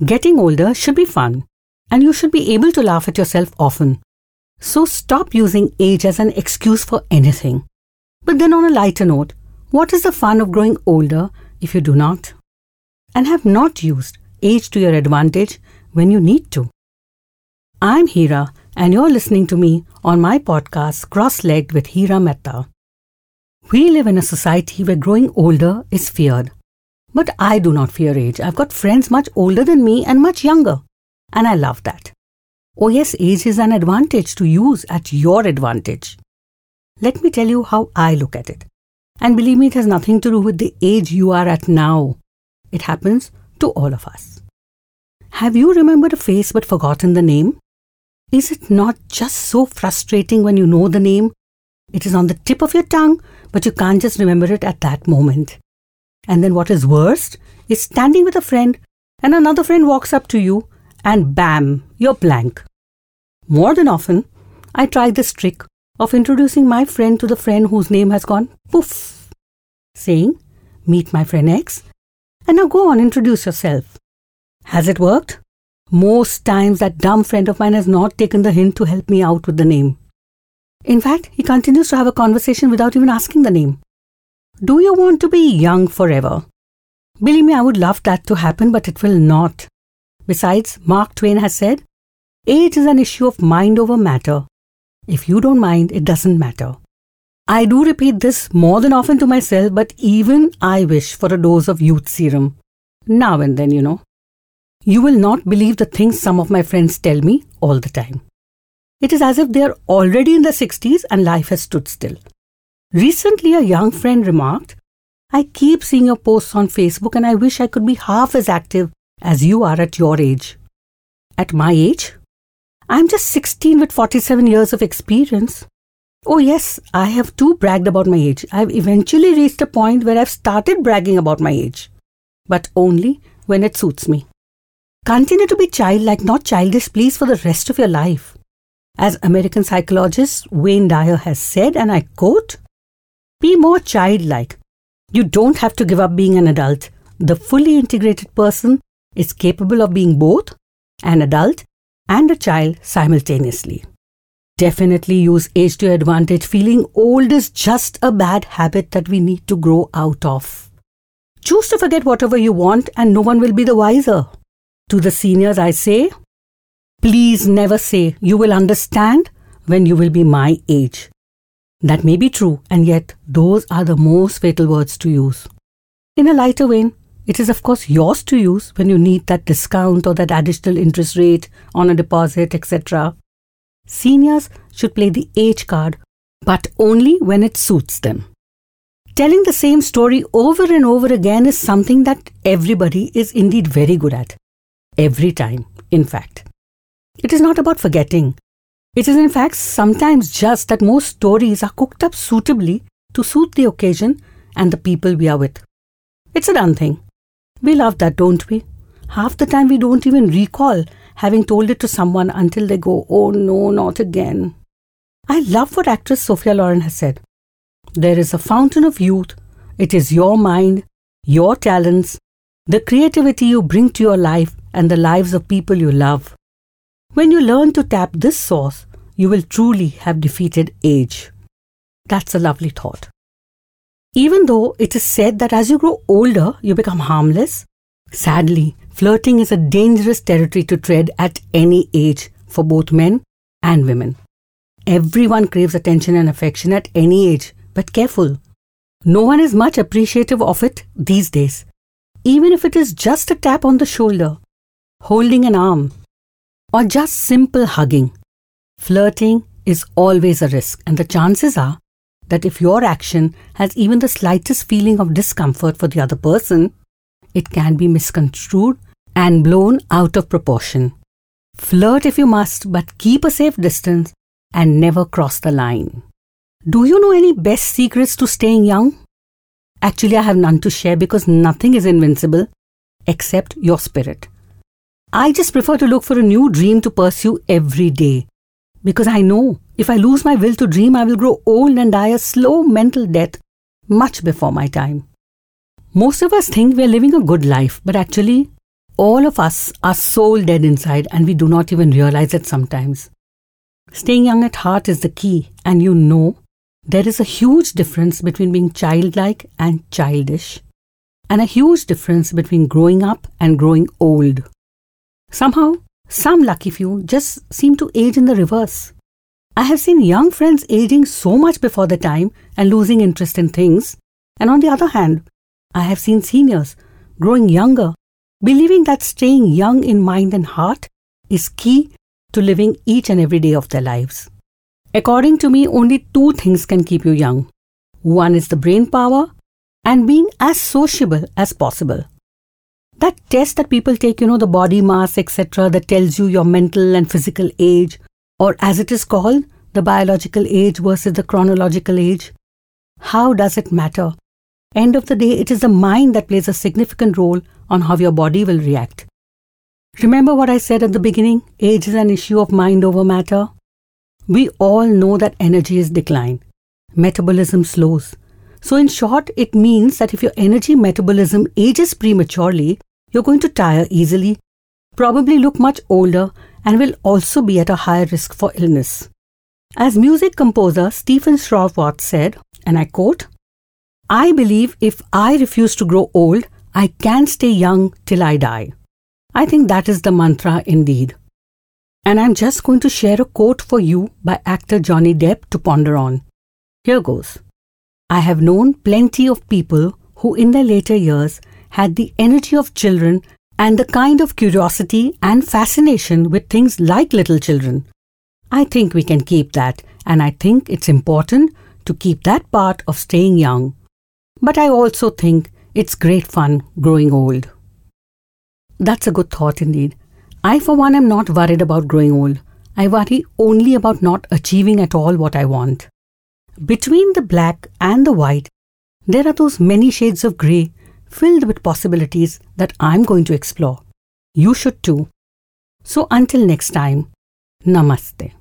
Getting older should be fun, and you should be able to laugh at yourself often. So stop using age as an excuse for anything. But then, on a lighter note, what is the fun of growing older if you do not? And have not used age to your advantage when you need to. I'm Hira, and you're listening to me on my podcast, Cross Legged with Hira Mehta. We live in a society where growing older is feared. But I do not fear age. I've got friends much older than me and much younger. And I love that. Oh, yes, age is an advantage to use at your advantage. Let me tell you how I look at it. And believe me, it has nothing to do with the age you are at now. It happens to all of us. Have you remembered a face but forgotten the name? Is it not just so frustrating when you know the name? It is on the tip of your tongue, but you can't just remember it at that moment. And then what is worst is standing with a friend and another friend walks up to you and bam, you're blank. More than often, I try this trick of introducing my friend to the friend whose name has gone poof, saying, Meet my friend X, and now go on, introduce yourself. Has it worked? Most times, that dumb friend of mine has not taken the hint to help me out with the name. In fact, he continues to have a conversation without even asking the name. Do you want to be young forever? Believe me, I would love that to happen, but it will not. Besides, Mark Twain has said, age is an issue of mind over matter. If you don't mind, it doesn't matter. I do repeat this more than often to myself, but even I wish for a dose of youth serum. Now and then, you know. You will not believe the things some of my friends tell me all the time. It is as if they are already in their 60s and life has stood still. Recently, a young friend remarked, I keep seeing your posts on Facebook and I wish I could be half as active as you are at your age. At my age? I'm just 16 with 47 years of experience. Oh, yes, I have too bragged about my age. I've eventually reached a point where I've started bragging about my age, but only when it suits me. Continue to be childlike, not childish, please, for the rest of your life. As American psychologist Wayne Dyer has said, and I quote, be more childlike. You don't have to give up being an adult. The fully integrated person is capable of being both an adult and a child simultaneously. Definitely use age to advantage. Feeling old is just a bad habit that we need to grow out of. Choose to forget whatever you want, and no one will be the wiser. To the seniors, I say, Please never say you will understand when you will be my age. That may be true, and yet those are the most fatal words to use. In a lighter vein, it is of course yours to use when you need that discount or that additional interest rate on a deposit, etc. Seniors should play the age card, but only when it suits them. Telling the same story over and over again is something that everybody is indeed very good at. Every time, in fact. It is not about forgetting. It is, in fact, sometimes just that most stories are cooked up suitably to suit the occasion and the people we are with. It's a done thing. We love that, don't we? Half the time we don't even recall having told it to someone until they go, oh no, not again. I love what actress Sophia Loren has said. There is a fountain of youth. It is your mind, your talents, the creativity you bring to your life and the lives of people you love. When you learn to tap this source, you will truly have defeated age. That's a lovely thought. Even though it is said that as you grow older, you become harmless, sadly, flirting is a dangerous territory to tread at any age for both men and women. Everyone craves attention and affection at any age, but careful. No one is much appreciative of it these days, even if it is just a tap on the shoulder, holding an arm, or just simple hugging. Flirting is always a risk, and the chances are that if your action has even the slightest feeling of discomfort for the other person, it can be misconstrued and blown out of proportion. Flirt if you must, but keep a safe distance and never cross the line. Do you know any best secrets to staying young? Actually, I have none to share because nothing is invincible except your spirit. I just prefer to look for a new dream to pursue every day. Because I know if I lose my will to dream, I will grow old and die a slow mental death much before my time. Most of us think we are living a good life, but actually, All of us are soul dead inside and we do not even realize it sometimes. Staying young at heart is the key, and you know there is a huge difference between being childlike and childish, and a huge difference between growing up and growing old. Somehow, some lucky few just seem to age in the reverse. I have seen young friends aging so much before the time and losing interest in things, and on the other hand, I have seen seniors growing younger believing that staying young in mind and heart is key to living each and every day of their lives. According to me, only two things can keep you young one is the brain power, and being as sociable as possible. That test that people take, you know, the body mass, etc., that tells you your mental and physical age, or as it is called, the biological age versus the chronological age. How does it matter? End of the day, it is the mind that plays a significant role on how your body will react. Remember what I said at the beginning? Age is an issue of mind over matter. We all know that energy is decline. Metabolism slows. So, in short, it means that if your energy metabolism ages prematurely, you're going to tire easily, probably look much older, and will also be at a higher risk for illness. As music composer Stephen Schwartz said, and I quote, I believe if I refuse to grow old, I can stay young till I die. I think that is the mantra indeed. And I'm just going to share a quote for you by actor Johnny Depp to ponder on. Here goes I have known plenty of people who, in their later years, had the energy of children and the kind of curiosity and fascination with things like little children. I think we can keep that, and I think it's important to keep that part of staying young but I also think it's great fun growing old. That's a good thought indeed. I, for one, am not worried about growing old. I worry only about not achieving at all what I want. Between the black and the white, there are those many shades of grey filled with possibilities that I'm going to explore. You should too. So until next time, Namaste.